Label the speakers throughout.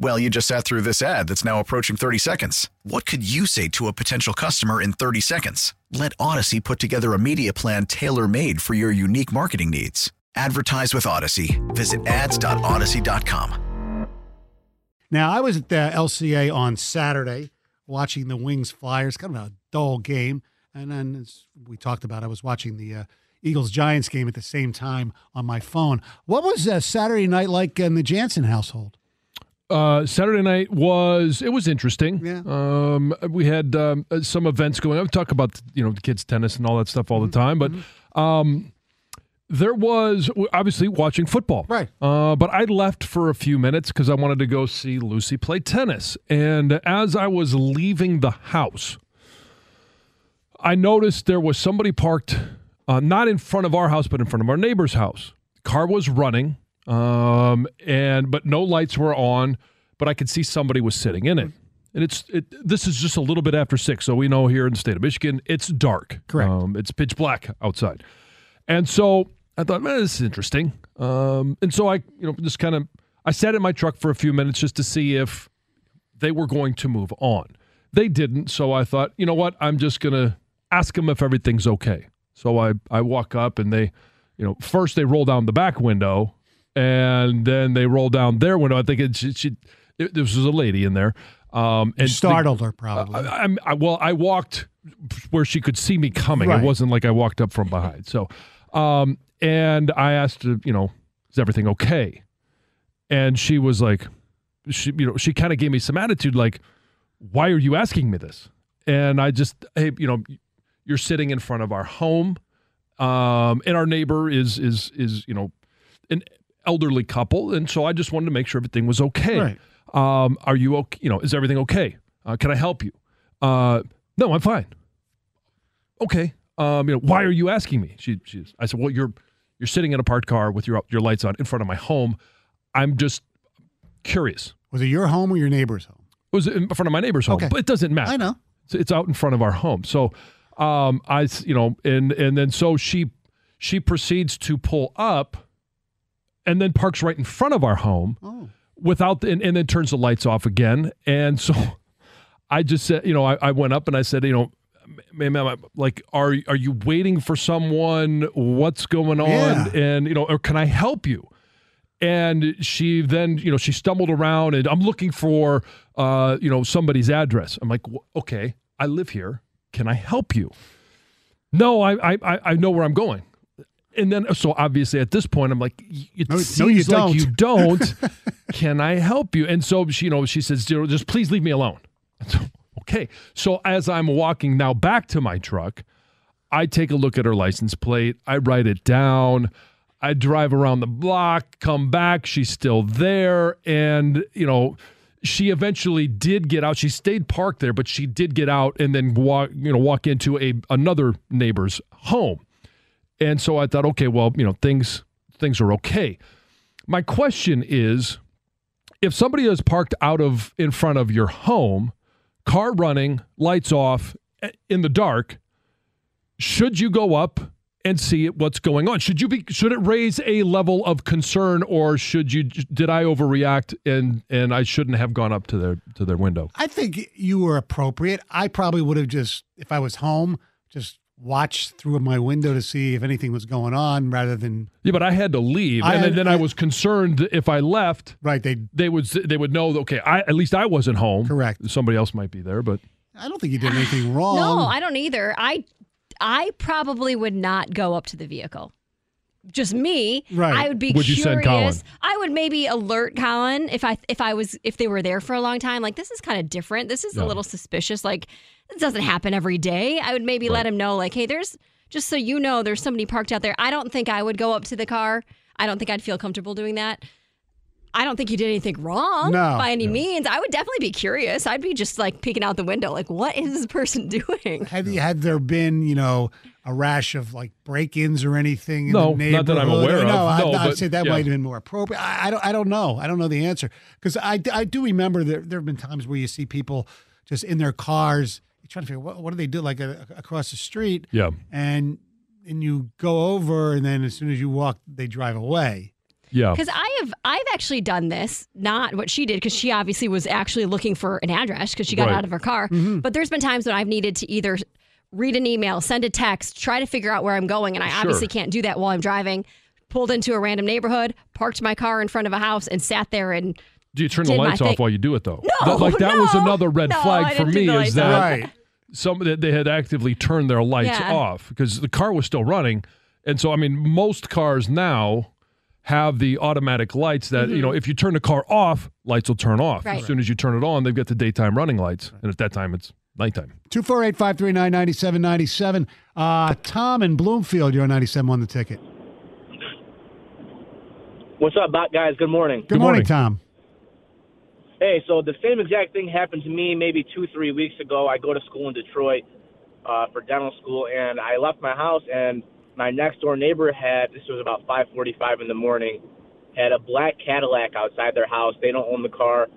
Speaker 1: Well, you just sat through this ad that's now approaching 30 seconds. What could you say to a potential customer in 30 seconds? Let Audacy put together a media plan tailor made for your unique marketing needs. Advertise with Audacy. Visit ads.audacy.com.
Speaker 2: Now, I was at the LCA on Saturday watching the Wings Flyers, kind of a dull game. And then, as we talked about, I was watching the uh, Eagles Giants game at the same time on my phone. What was uh, Saturday night like in the Jansen household?
Speaker 3: Uh, Saturday night was it was interesting.
Speaker 2: Yeah.
Speaker 3: Um, we had um, some events going. on. We talk about you know kids tennis and all that stuff all the time, but um, there was obviously watching football.
Speaker 2: Right.
Speaker 3: Uh, but I left for a few minutes because I wanted to go see Lucy play tennis. And as I was leaving the house, I noticed there was somebody parked uh, not in front of our house, but in front of our neighbor's house. car was running, um, and but no lights were on, but I could see somebody was sitting in it. And it's it, this is just a little bit after six, so we know here in the state of Michigan it's dark.
Speaker 2: Correct.
Speaker 3: Um, it's pitch black outside, and so I thought, man, this is interesting. Um, and so I, you know, just kind of I sat in my truck for a few minutes just to see if they were going to move on. They didn't, so I thought, you know what, I'm just gonna ask them if everything's okay. So I I walk up and they, you know, first they roll down the back window, and then they roll down their window. I think it, she, she it, this was a lady in there. Um,
Speaker 2: You
Speaker 3: and
Speaker 2: startled her, probably.
Speaker 3: I, I'm, I, well, I walked where she could see me coming.
Speaker 2: Right.
Speaker 3: It wasn't like I walked up from behind. So, um, and I asked you know, is everything okay? And she was like, she, you know, she kind of gave me some attitude, like, why are you asking me this? And I just, hey, you know, you're sitting in front of our home, um, and our neighbor is is is you know, an elderly couple, and so I just wanted to make sure everything was okay.
Speaker 2: Right.
Speaker 3: Um, are you okay? You know, is everything okay? Uh, can I help you? Uh, no, I'm fine. Okay. Um, you know, why are you asking me? She, she's. I said, well, you're you're sitting in a parked car with your your lights on in front of my home. I'm just curious.
Speaker 2: was it your home or your neighbor's home?
Speaker 3: It was in front of my neighbor's home,
Speaker 2: Okay.
Speaker 3: but it doesn't matter.
Speaker 2: I know.
Speaker 3: It's, it's out in front of our home. So, um, I, you know, and and then so she she proceeds to pull up, and then parks right in front of our home
Speaker 2: Oh.
Speaker 3: without the, and, and then turns the lights off again. And so I just said, you know, I, I went up and I said, you know, ma'am, ma'am, like, are are you waiting for someone? What's going on?
Speaker 2: Yeah.
Speaker 3: And you know, or can I help you? And she then, you know, she stumbled around and I'm looking for, uh, you know, somebody's address. I'm like, okay, I live here. Can I help you? No, I, I, I- I know where I'm going. And then, so obviously at this point, I'm like, it
Speaker 2: No- no,
Speaker 3: seems
Speaker 2: you
Speaker 3: like
Speaker 2: don't."
Speaker 3: you don't. Can I help you? And so she, you know, she says, just please leave me alone. So, okay. So as I'm walking now back to my truck, I take a look at her license plate. I write it down. I drive around the block, come back. She's still there. And, you know, she eventually did get out. She stayed parked there, but she did get out and then walk, you know, walk into a another neighbor's home. And so I thought, okay, well, you know, things things are okay. My question is if somebody is parked out of in front of your home, car running, lights off, eh, in the dark, should you go up and see what's going on? Should you be should it raise a level of concern or should you did I overreact and and I shouldn't have gone up to their to their window?
Speaker 2: I think you were appropriate. I probably would have just, if I was home, just watched through my window to see if anything was going on rather than,
Speaker 3: Yeah, but I had to leave
Speaker 2: I
Speaker 3: and
Speaker 2: had-
Speaker 3: then, then I,
Speaker 2: I-
Speaker 3: was concerned if I left
Speaker 2: right, they,
Speaker 3: they would they would know okay, I at least I wasn't home.
Speaker 2: Correct.
Speaker 3: Somebody else might be there, but
Speaker 2: I don't think you did anything wrong.
Speaker 4: No, I don't either. I I probably would not go up to the vehicle. Just me,
Speaker 2: Right.
Speaker 4: I would be
Speaker 3: Would you
Speaker 4: curious.
Speaker 3: send Colin?
Speaker 4: I would maybe alert Colin if I if I was if they were there for a long time. Like this is kind of different. This is a little suspicious. Like it doesn't happen every day. I would maybe let him know. Like hey, there's just so you know, there's somebody parked out there. I don't think I would go up to the car. I don't think I'd feel comfortable doing that. I don't think you did anything wrong
Speaker 2: No.
Speaker 4: by any means. I would definitely be curious. I'd be just like peeking out the window, like, what is this person doing?
Speaker 2: Had had there been, you know, a rash of like break-ins or anything in
Speaker 3: No,
Speaker 2: the
Speaker 3: not that I'm
Speaker 2: neighborhood?
Speaker 3: aware of.
Speaker 2: No, I,
Speaker 3: No,
Speaker 2: I'd
Speaker 3: but-
Speaker 2: say that
Speaker 3: yeah.
Speaker 2: might have been more appropriate. I, I don't. I don't know. I don't know the answer because I, I do remember there there have been times where you see people just in their cars. Trying to figure what what do they do like uh, across the street,
Speaker 3: Yeah.
Speaker 2: and and you go over, and then as soon as you walk, they drive away.
Speaker 3: Yeah.
Speaker 4: Because I have, I've actually done this, not what she did, because she obviously was actually looking for an address because she got
Speaker 3: Right.
Speaker 4: out of her car. Mm-hmm. But there's been times when I've needed to either read an email, send a text, try to figure out where I'm going, and I
Speaker 3: Sure.
Speaker 4: obviously can't do that while I'm driving. Pulled into a random neighborhood, parked my car in front of a house, and sat there and
Speaker 3: Do you turn the
Speaker 4: did my
Speaker 3: lights off while you do it though?
Speaker 4: No,
Speaker 3: That- like that was another red
Speaker 4: no,
Speaker 3: flag for me is that.
Speaker 2: Right.
Speaker 3: some that they had actively turned their lights
Speaker 4: Yeah.
Speaker 3: off because the car was still running. And so I mean most cars now have the automatic lights that, you know, if you turn the car off, lights will turn off.
Speaker 4: Mm-hmm. Right.
Speaker 3: As soon as you turn it on, they've got the daytime running lights. And at that time it's nighttime.
Speaker 2: 248 539 9797. Uh, Tom in Bloomfield, you're on 97 on the ticket.
Speaker 5: What's up, bot guys? Good morning.
Speaker 2: Good,
Speaker 3: Good
Speaker 2: morning,
Speaker 3: morning.
Speaker 2: Tom.
Speaker 5: Hey, so the same exact thing happened to me maybe two, three weeks ago. I go to school in Detroit uh, for dental school, and I left my house, and my next door neighbor had this was about 5:45 in the morning, had a black Cadillac outside their house. They don't own the car,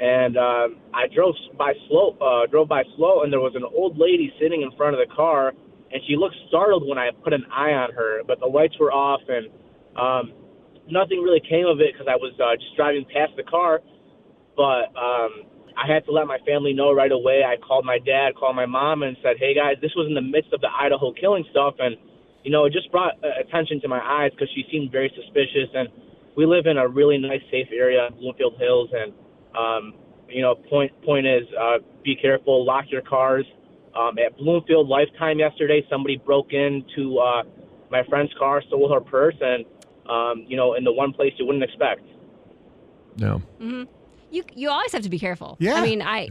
Speaker 5: and um, I drove by slow, uh, drove by slow, and there was an old lady sitting in front of the car, and she looked startled when I put an eye on her, but the lights were off, and um, nothing really came of it because I was uh, just driving past the car but um, I had to let my family know right away. I called my dad, called my mom, and said, "Hey guys, this was in the midst of the Idaho killing stuff, and you know, it just brought uh, attention to my eyes because she seemed very suspicious. And we live in a really nice, safe area, Bloomfield Hills, and um, you know, point point is, uh, be careful, lock your cars. Um, at Bloomfield Lifetime yesterday, somebody broke into uh, my friend's car, stole her purse, and um, you know, in the one place you wouldn't expect.
Speaker 3: Yeah.
Speaker 4: you you always have to be careful.
Speaker 2: Yeah.
Speaker 4: I mean, I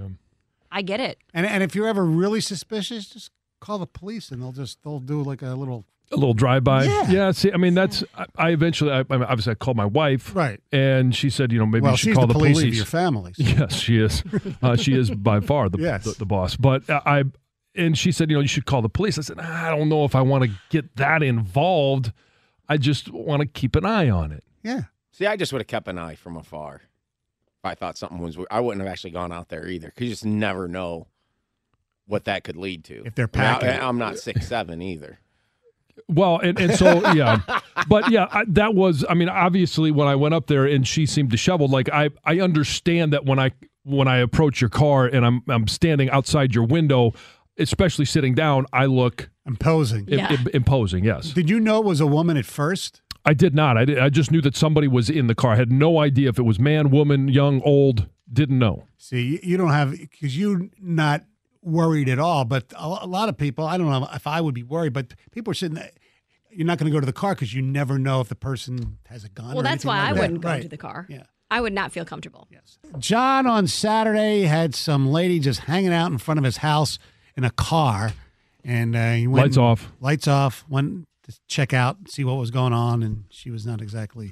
Speaker 4: I get it.
Speaker 2: And, and if you're ever really suspicious, just call the police and they'll just they'll do like a little
Speaker 3: A little drive by.
Speaker 2: Yeah.
Speaker 3: see, I mean, that's, I, I eventually, I, I mean, obviously, I called my wife.
Speaker 2: Right.
Speaker 3: And she said, you know, maybe
Speaker 2: well,
Speaker 3: you should
Speaker 2: she's
Speaker 3: call
Speaker 2: the,
Speaker 3: the,
Speaker 2: police,
Speaker 3: police.
Speaker 2: of your family. so-
Speaker 3: Yes, she is. Uh, she is by far the,
Speaker 2: Yes.
Speaker 3: the the boss. But uh, I and she said, you know, you should call the police. I said, I don't know if I want to get that involved. I just want to keep an eye on it.
Speaker 2: Yeah.
Speaker 6: See, I just would have kept an eye from afar. If I thought something was, weird. I wouldn't have actually gone out there either. Because you just never know what that could lead to.
Speaker 2: If they're
Speaker 6: I
Speaker 2: packing it.
Speaker 6: I'm not six seven either.
Speaker 3: Well, and, and so yeah, but yeah, I, that was. I mean, obviously, when I went up there and she seemed disheveled, like I I understand that when I when I approach your car and I'm I'm standing outside your window, especially sitting down, I look
Speaker 2: Imposing.
Speaker 3: im-
Speaker 4: Yeah.
Speaker 3: im- imposing. Yes,
Speaker 2: Did you know it was a woman at first?
Speaker 3: I did not. I did, I just knew that somebody was in the car. I had no idea if it was man, woman, young, old. Didn't know.
Speaker 2: See, you- you don't have because you're not worried at all. But a a lot of people, I don't know if I would be worried, but people are sitting. there. You're not going to go to the car because you never know if the person has a gun.
Speaker 4: Well,
Speaker 2: or
Speaker 4: that's why
Speaker 2: like
Speaker 4: I
Speaker 2: that.
Speaker 4: wouldn't go
Speaker 2: Right.
Speaker 4: to the car.
Speaker 2: Yeah.
Speaker 4: I would not feel comfortable.
Speaker 2: Yes. John on Saturday had some lady just hanging out in front of his house in a car, and uh, he went
Speaker 3: Lights off.
Speaker 2: Lights off. Went to check out, see what was going on, and she was not exactly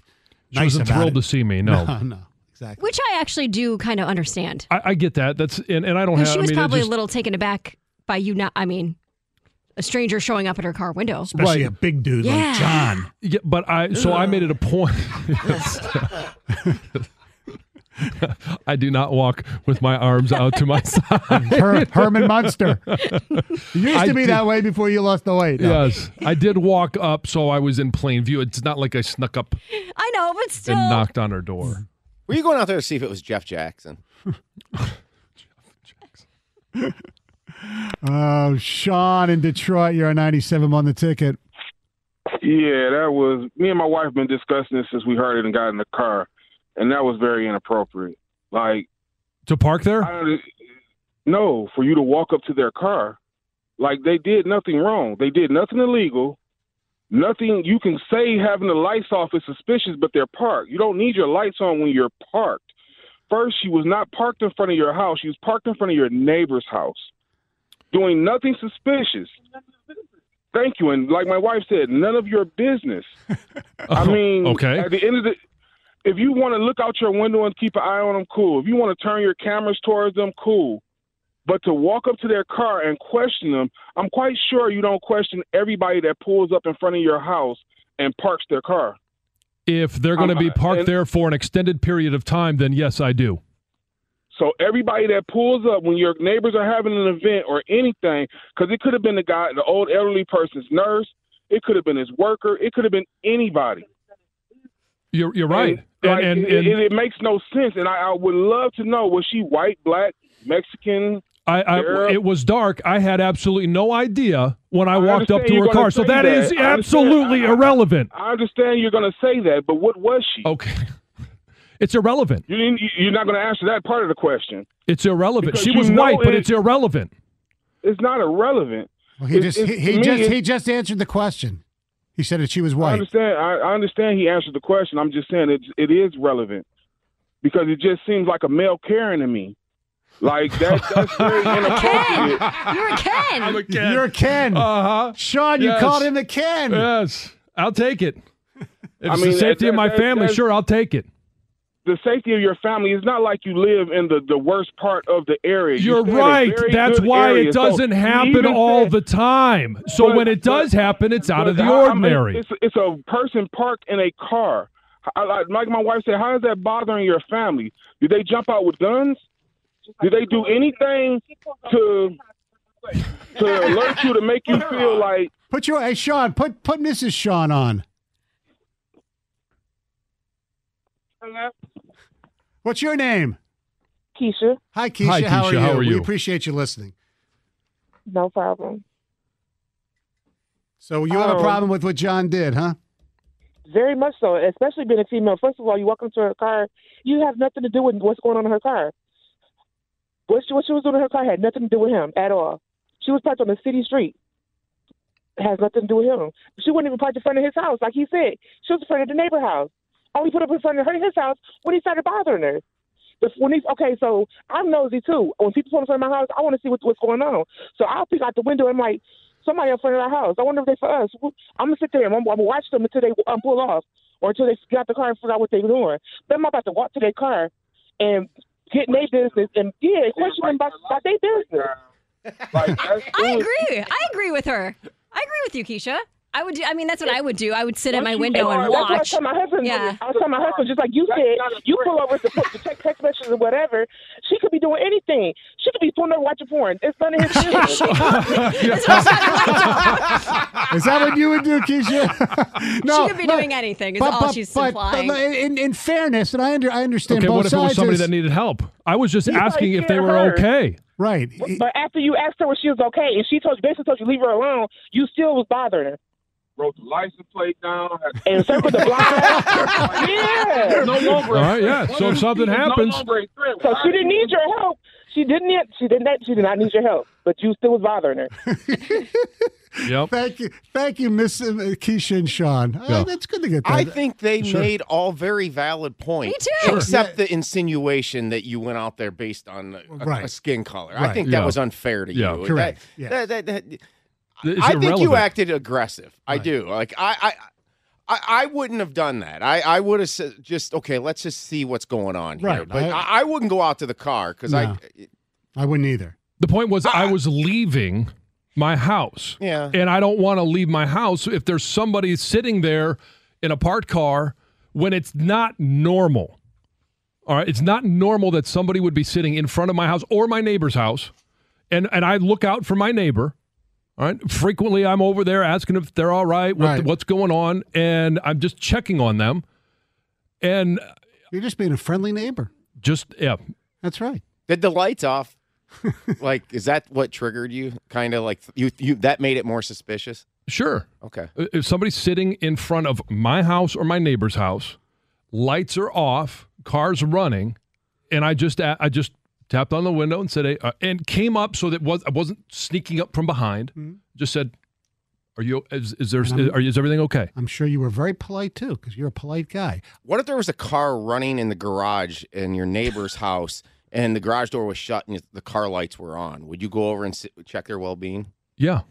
Speaker 3: She
Speaker 2: nice
Speaker 3: wasn't
Speaker 2: about
Speaker 3: thrilled
Speaker 2: it.
Speaker 3: to see me. No.
Speaker 2: no, no, exactly.
Speaker 4: Which I actually do kind of understand.
Speaker 3: I, I get that. That's and, and I don't have.
Speaker 4: Because she was
Speaker 3: I mean,
Speaker 4: probably
Speaker 3: just-
Speaker 4: a little taken aback by you not, I mean, a stranger showing up at her car window.
Speaker 2: Especially
Speaker 3: Right.
Speaker 2: a big dude
Speaker 4: Yeah.
Speaker 2: like John.
Speaker 3: Yeah, but I so I made it a point. I do not walk with my arms out to my side.
Speaker 2: Her- Herman Munster. You used
Speaker 3: I
Speaker 2: to be
Speaker 3: did-
Speaker 2: that way before you lost the weight. No.
Speaker 3: Yes, I did walk up, so I was in plain view. It's not like I snuck up
Speaker 4: I know, but still.
Speaker 3: and knocked on her door.
Speaker 6: Were you going out there to see if it was Jeff Jackson? Jeff Jackson.
Speaker 2: Oh, Sean in Detroit, you're a 97 on the ticket.
Speaker 7: Yeah, that was me and my wife been discussing this since we heard it and got in the car, and that was very inappropriate. Like,
Speaker 3: To park there?
Speaker 7: I no, for you to walk up to their car, like they did nothing wrong. They did nothing illegal. Nothing you can say having the lights off is suspicious, but they're parked. You don't need your lights on when you're parked. First, she was not parked in front of your house. She was parked in front of your neighbor's house, doing nothing suspicious. Thank you. And like my wife said, none of your business. I oh, mean,
Speaker 3: okay.
Speaker 7: at the end of the, if you want to look out your window and keep an eye on them, cool. If you want to turn your cameras towards them, cool. But to walk up to their car and question them, I'm quite sure you don't question everybody that pulls up in front of your house and parks their car.
Speaker 3: If they're going to be parked
Speaker 7: and-
Speaker 3: there for an extended period of time, then yes, I do.
Speaker 7: So everybody that pulls up when your neighbors are having an event or anything, because it could have been the guy, the old elderly person's nurse, it could have been his worker, it could have been anybody.
Speaker 3: You're you're right.
Speaker 7: And, like,
Speaker 3: and,
Speaker 7: it,
Speaker 3: and
Speaker 7: it, it makes no sense. And I, I would love to know was she white, black, Mexican?
Speaker 3: I, I
Speaker 7: Girl.
Speaker 3: it was dark. I had absolutely no idea when I,
Speaker 7: I
Speaker 3: walked up to her car. So that
Speaker 7: that.
Speaker 3: is
Speaker 7: I
Speaker 3: absolutely
Speaker 7: I- I-
Speaker 3: irrelevant.
Speaker 7: I understand you're going to say that, but what was she?
Speaker 3: Okay. It's irrelevant.
Speaker 7: You didn't, you- you're not going to answer that part of the question.
Speaker 3: It's irrelevant.
Speaker 7: Because
Speaker 3: She was
Speaker 7: know
Speaker 3: white, but it's irrelevant.
Speaker 7: It's not irrelevant.
Speaker 2: Well, he
Speaker 7: It's-
Speaker 2: just
Speaker 7: it's-
Speaker 2: he, he
Speaker 7: to me,
Speaker 2: just he just answered the question. He said that she was white.
Speaker 7: I understand. I, I understand he answered the question. I'm just saying it. It is relevant because it just seems like a male Karen to me. Like that. That's very inappropriate. Ken.
Speaker 4: You're a Ken.
Speaker 3: I'm a Ken.
Speaker 2: You're a Ken.
Speaker 3: Uh huh.
Speaker 2: Sean, you called him the Ken.
Speaker 3: Yes, I'll take it. If
Speaker 7: I
Speaker 3: it's
Speaker 7: mean,
Speaker 3: the safety
Speaker 7: that-
Speaker 3: of my
Speaker 7: that-
Speaker 3: family,
Speaker 7: that-
Speaker 3: sure, I'll take it.
Speaker 7: The safety of your family is not like you live in the, the worst part of the area. You
Speaker 3: You're
Speaker 7: stay
Speaker 3: right. That's why
Speaker 7: area.
Speaker 3: it doesn't
Speaker 7: you
Speaker 3: happen all
Speaker 7: said-
Speaker 3: the time. So
Speaker 7: But-
Speaker 3: when it does
Speaker 7: but-
Speaker 3: happen, it's out of the
Speaker 7: I- I mean,
Speaker 3: ordinary.
Speaker 7: it's, it's a person parked in a car. I, like, like my wife said, how is that bothering your family? Did they jump out with guns? Did they do anything to to alert you to make you feel like
Speaker 2: Put your hey Sean, put put Mrs. Sean on. Hello. What's your name?
Speaker 8: Keisha.
Speaker 2: Hi Keisha.
Speaker 3: Hi,
Speaker 2: How, are
Speaker 3: Keisha.
Speaker 2: you?
Speaker 3: How are
Speaker 2: We appreciate you listening.
Speaker 8: No problem.
Speaker 2: So you have a
Speaker 8: Oh.
Speaker 2: problem with what John did, huh?
Speaker 8: Very much so, especially being a female. First of all, you walk into her car, you have nothing to do with what's going on in her car. What she, what she was doing in her car had nothing to do with him at all. She was parked on the city street. It has nothing to do with him. She wasn't even parked in front of his house, like he said. She was in front of the neighbor house. Only put up in front of her his house when he started bothering her. But when he's okay, so I'm nosy too. When people pull in front of my house, I want to see what, what's going on. So I'll peek out the window and I'm like, somebody in front of our house. I wonder if they for us. I'm gonna sit there and I'm, I'm gonna watch them until they um, pull off or until they get the car and figure out what they're doing. Then I'm about to walk to their car and get their business and yeah, question them about, about their business.
Speaker 7: like
Speaker 4: I agree. I agree with her. I agree with you, Keisha. I would do. I mean, that's what I would do. I would sit at my window and
Speaker 8: That's what I
Speaker 4: watch.
Speaker 8: tell my husband.
Speaker 4: Yeah.
Speaker 8: I tell my husband, just like you said, you pull over to, put, to check text messages or whatever. She could be doing anything. She could be pulling over watching porn. It's none of his business.
Speaker 2: Is that what you would do, Keisha? no,
Speaker 4: she could be
Speaker 2: but-
Speaker 4: doing anything. Is
Speaker 2: but-
Speaker 4: all
Speaker 2: but-
Speaker 4: she's
Speaker 2: but-
Speaker 4: implying.
Speaker 2: but in, in fairness, and I under, I understand
Speaker 3: Okay,
Speaker 2: both
Speaker 3: what if it was somebody
Speaker 2: is-
Speaker 3: that needed help? I was just
Speaker 8: You might
Speaker 3: asking if they were
Speaker 8: her.
Speaker 3: okay.
Speaker 2: right.
Speaker 8: but after you asked her if she was okay, and she told you basically told you leave her alone, you still was bothering her.
Speaker 7: Wrote the license plate down.
Speaker 8: And circled the block. yeah.
Speaker 7: no longer.
Speaker 3: All right, yeah. So if something
Speaker 7: It's no
Speaker 3: happens,
Speaker 7: longer.
Speaker 8: So she didn't need your help. She didn't. Need, she did not. She did not need your help. But you still was bothering her.
Speaker 3: yep.
Speaker 2: Thank you, thank you, Miss uh, Keisha and Sean. Uh, that's good to get that.
Speaker 6: I think they
Speaker 2: Sure.
Speaker 6: made all very valid points.
Speaker 4: Me too. Sure.
Speaker 6: Except the insinuation that you went out there based on a, a-
Speaker 2: Right.
Speaker 6: a skin color. I think that
Speaker 3: Yeah.
Speaker 6: was unfair to
Speaker 3: Yeah.
Speaker 6: you.
Speaker 2: Correct.
Speaker 6: That-
Speaker 2: Yeah.
Speaker 6: that- that- that-
Speaker 3: It's
Speaker 6: I think you acted aggressive. I
Speaker 2: Right.
Speaker 6: do. Like I, I, I, I wouldn't have done that. I, I would have said just okay. Let's just see what's going on here.
Speaker 2: Right.
Speaker 6: But
Speaker 2: I-
Speaker 6: I, I, wouldn't go out to the car because
Speaker 2: No.
Speaker 6: I.
Speaker 2: I wouldn't either.
Speaker 3: The point was, ah. I was leaving my house.
Speaker 6: Yeah.
Speaker 3: And I don't want to leave my house if there's somebody sitting there in a parked car when it's not normal. All right. It's not normal that somebody would be sitting in front of my house or my neighbor's house. And, and I look out for my neighbor. All right. Frequently, I'm over there asking if they're all right, what,
Speaker 2: Right.
Speaker 3: what's going on. And I'm just checking on them. And
Speaker 2: You're just being a friendly neighbor.
Speaker 3: just, yeah.
Speaker 2: That's right.
Speaker 6: Did the lights off? like, is that what triggered you? Kind of like you, you that made it more suspicious.
Speaker 3: Sure.
Speaker 6: Okay.
Speaker 3: If somebody's sitting in front of my house or my neighbor's house, lights are off, cars running, and I just I just tapped on the window and said, hey, uh, and came up so that was I wasn't sneaking up from behind. Just said, Are you? Is, is there? Are you, is everything okay?
Speaker 2: I'm sure you were very polite too, because you're a polite guy.
Speaker 6: What if there was a car running in the garage in your neighbor's house and the garage door was shut and the car lights were on? Would you go over and sit, check their well being?
Speaker 3: Yeah.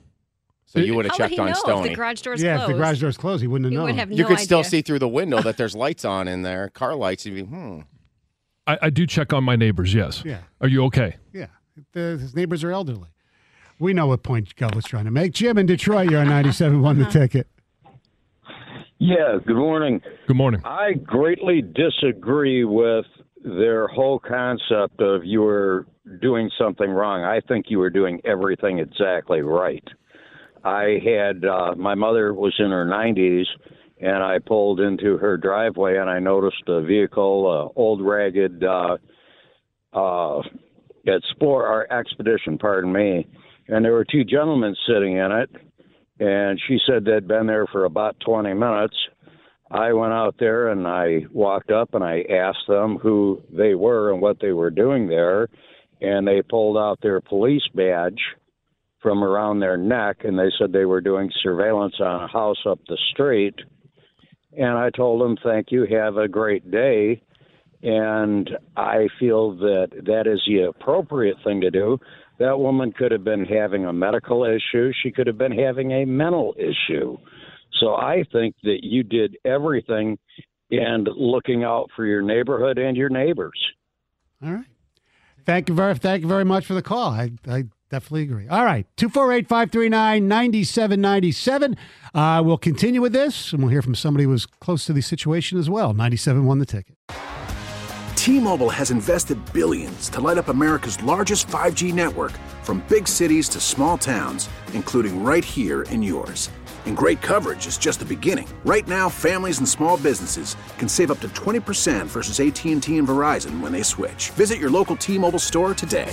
Speaker 6: So you would have
Speaker 4: How would
Speaker 6: checked on
Speaker 4: know
Speaker 6: Stoney.
Speaker 4: if the garage door's
Speaker 2: yeah,
Speaker 4: closed?
Speaker 2: if the garage door's closed, he wouldn't have
Speaker 4: He
Speaker 2: known.
Speaker 4: would have
Speaker 6: you
Speaker 4: no
Speaker 6: could still see through the window that there's lights on in there, car lights. You'd be, hmm.
Speaker 3: I, I do check on my neighbors. Yes.
Speaker 2: Yeah.
Speaker 3: Are you okay?
Speaker 2: Yeah, the, his neighbors are elderly. We know what point Gov was trying to make. Jim in Detroit, you're on 97 won the ticket.
Speaker 9: Yeah, good morning.
Speaker 3: Good morning.
Speaker 9: I greatly disagree with their whole concept of you were doing something wrong. I think you were doing everything exactly right. I had uh, my mother was in her 90s, and I pulled into her driveway and I noticed a vehicle, uh, old ragged uh, uh, Explorer or Expedition, pardon me, and there were two gentlemen sitting in it. And she said they'd been there for about 20 minutes. I went out there and I walked up and I asked them who they were and what they were doing there. And they pulled out their police badge from around their neck and they said they were doing surveillance on a house up the street. And I told him, thank you, have a great day. And I feel that that is the appropriate thing to do. That woman could have been having a medical issue, she could have been having a mental issue. So I think that you did everything and looking out for your neighborhood and your neighbors.
Speaker 2: All right. Thank you very, thank you very much for the call. I, I definitely agree. All right. 248 539 9797. Uh, We'll continue with this and we'll hear from somebody who was close to the situation as well. 97 won the ticket.
Speaker 10: T-Mobile has invested billions to light up America's largest 5G network from big cities to small towns, including right here in yours. And great coverage is just the beginning. Right now, families and small businesses can save up to 20% versus AT&T and Verizon when they switch. Visit your local T-Mobile store today.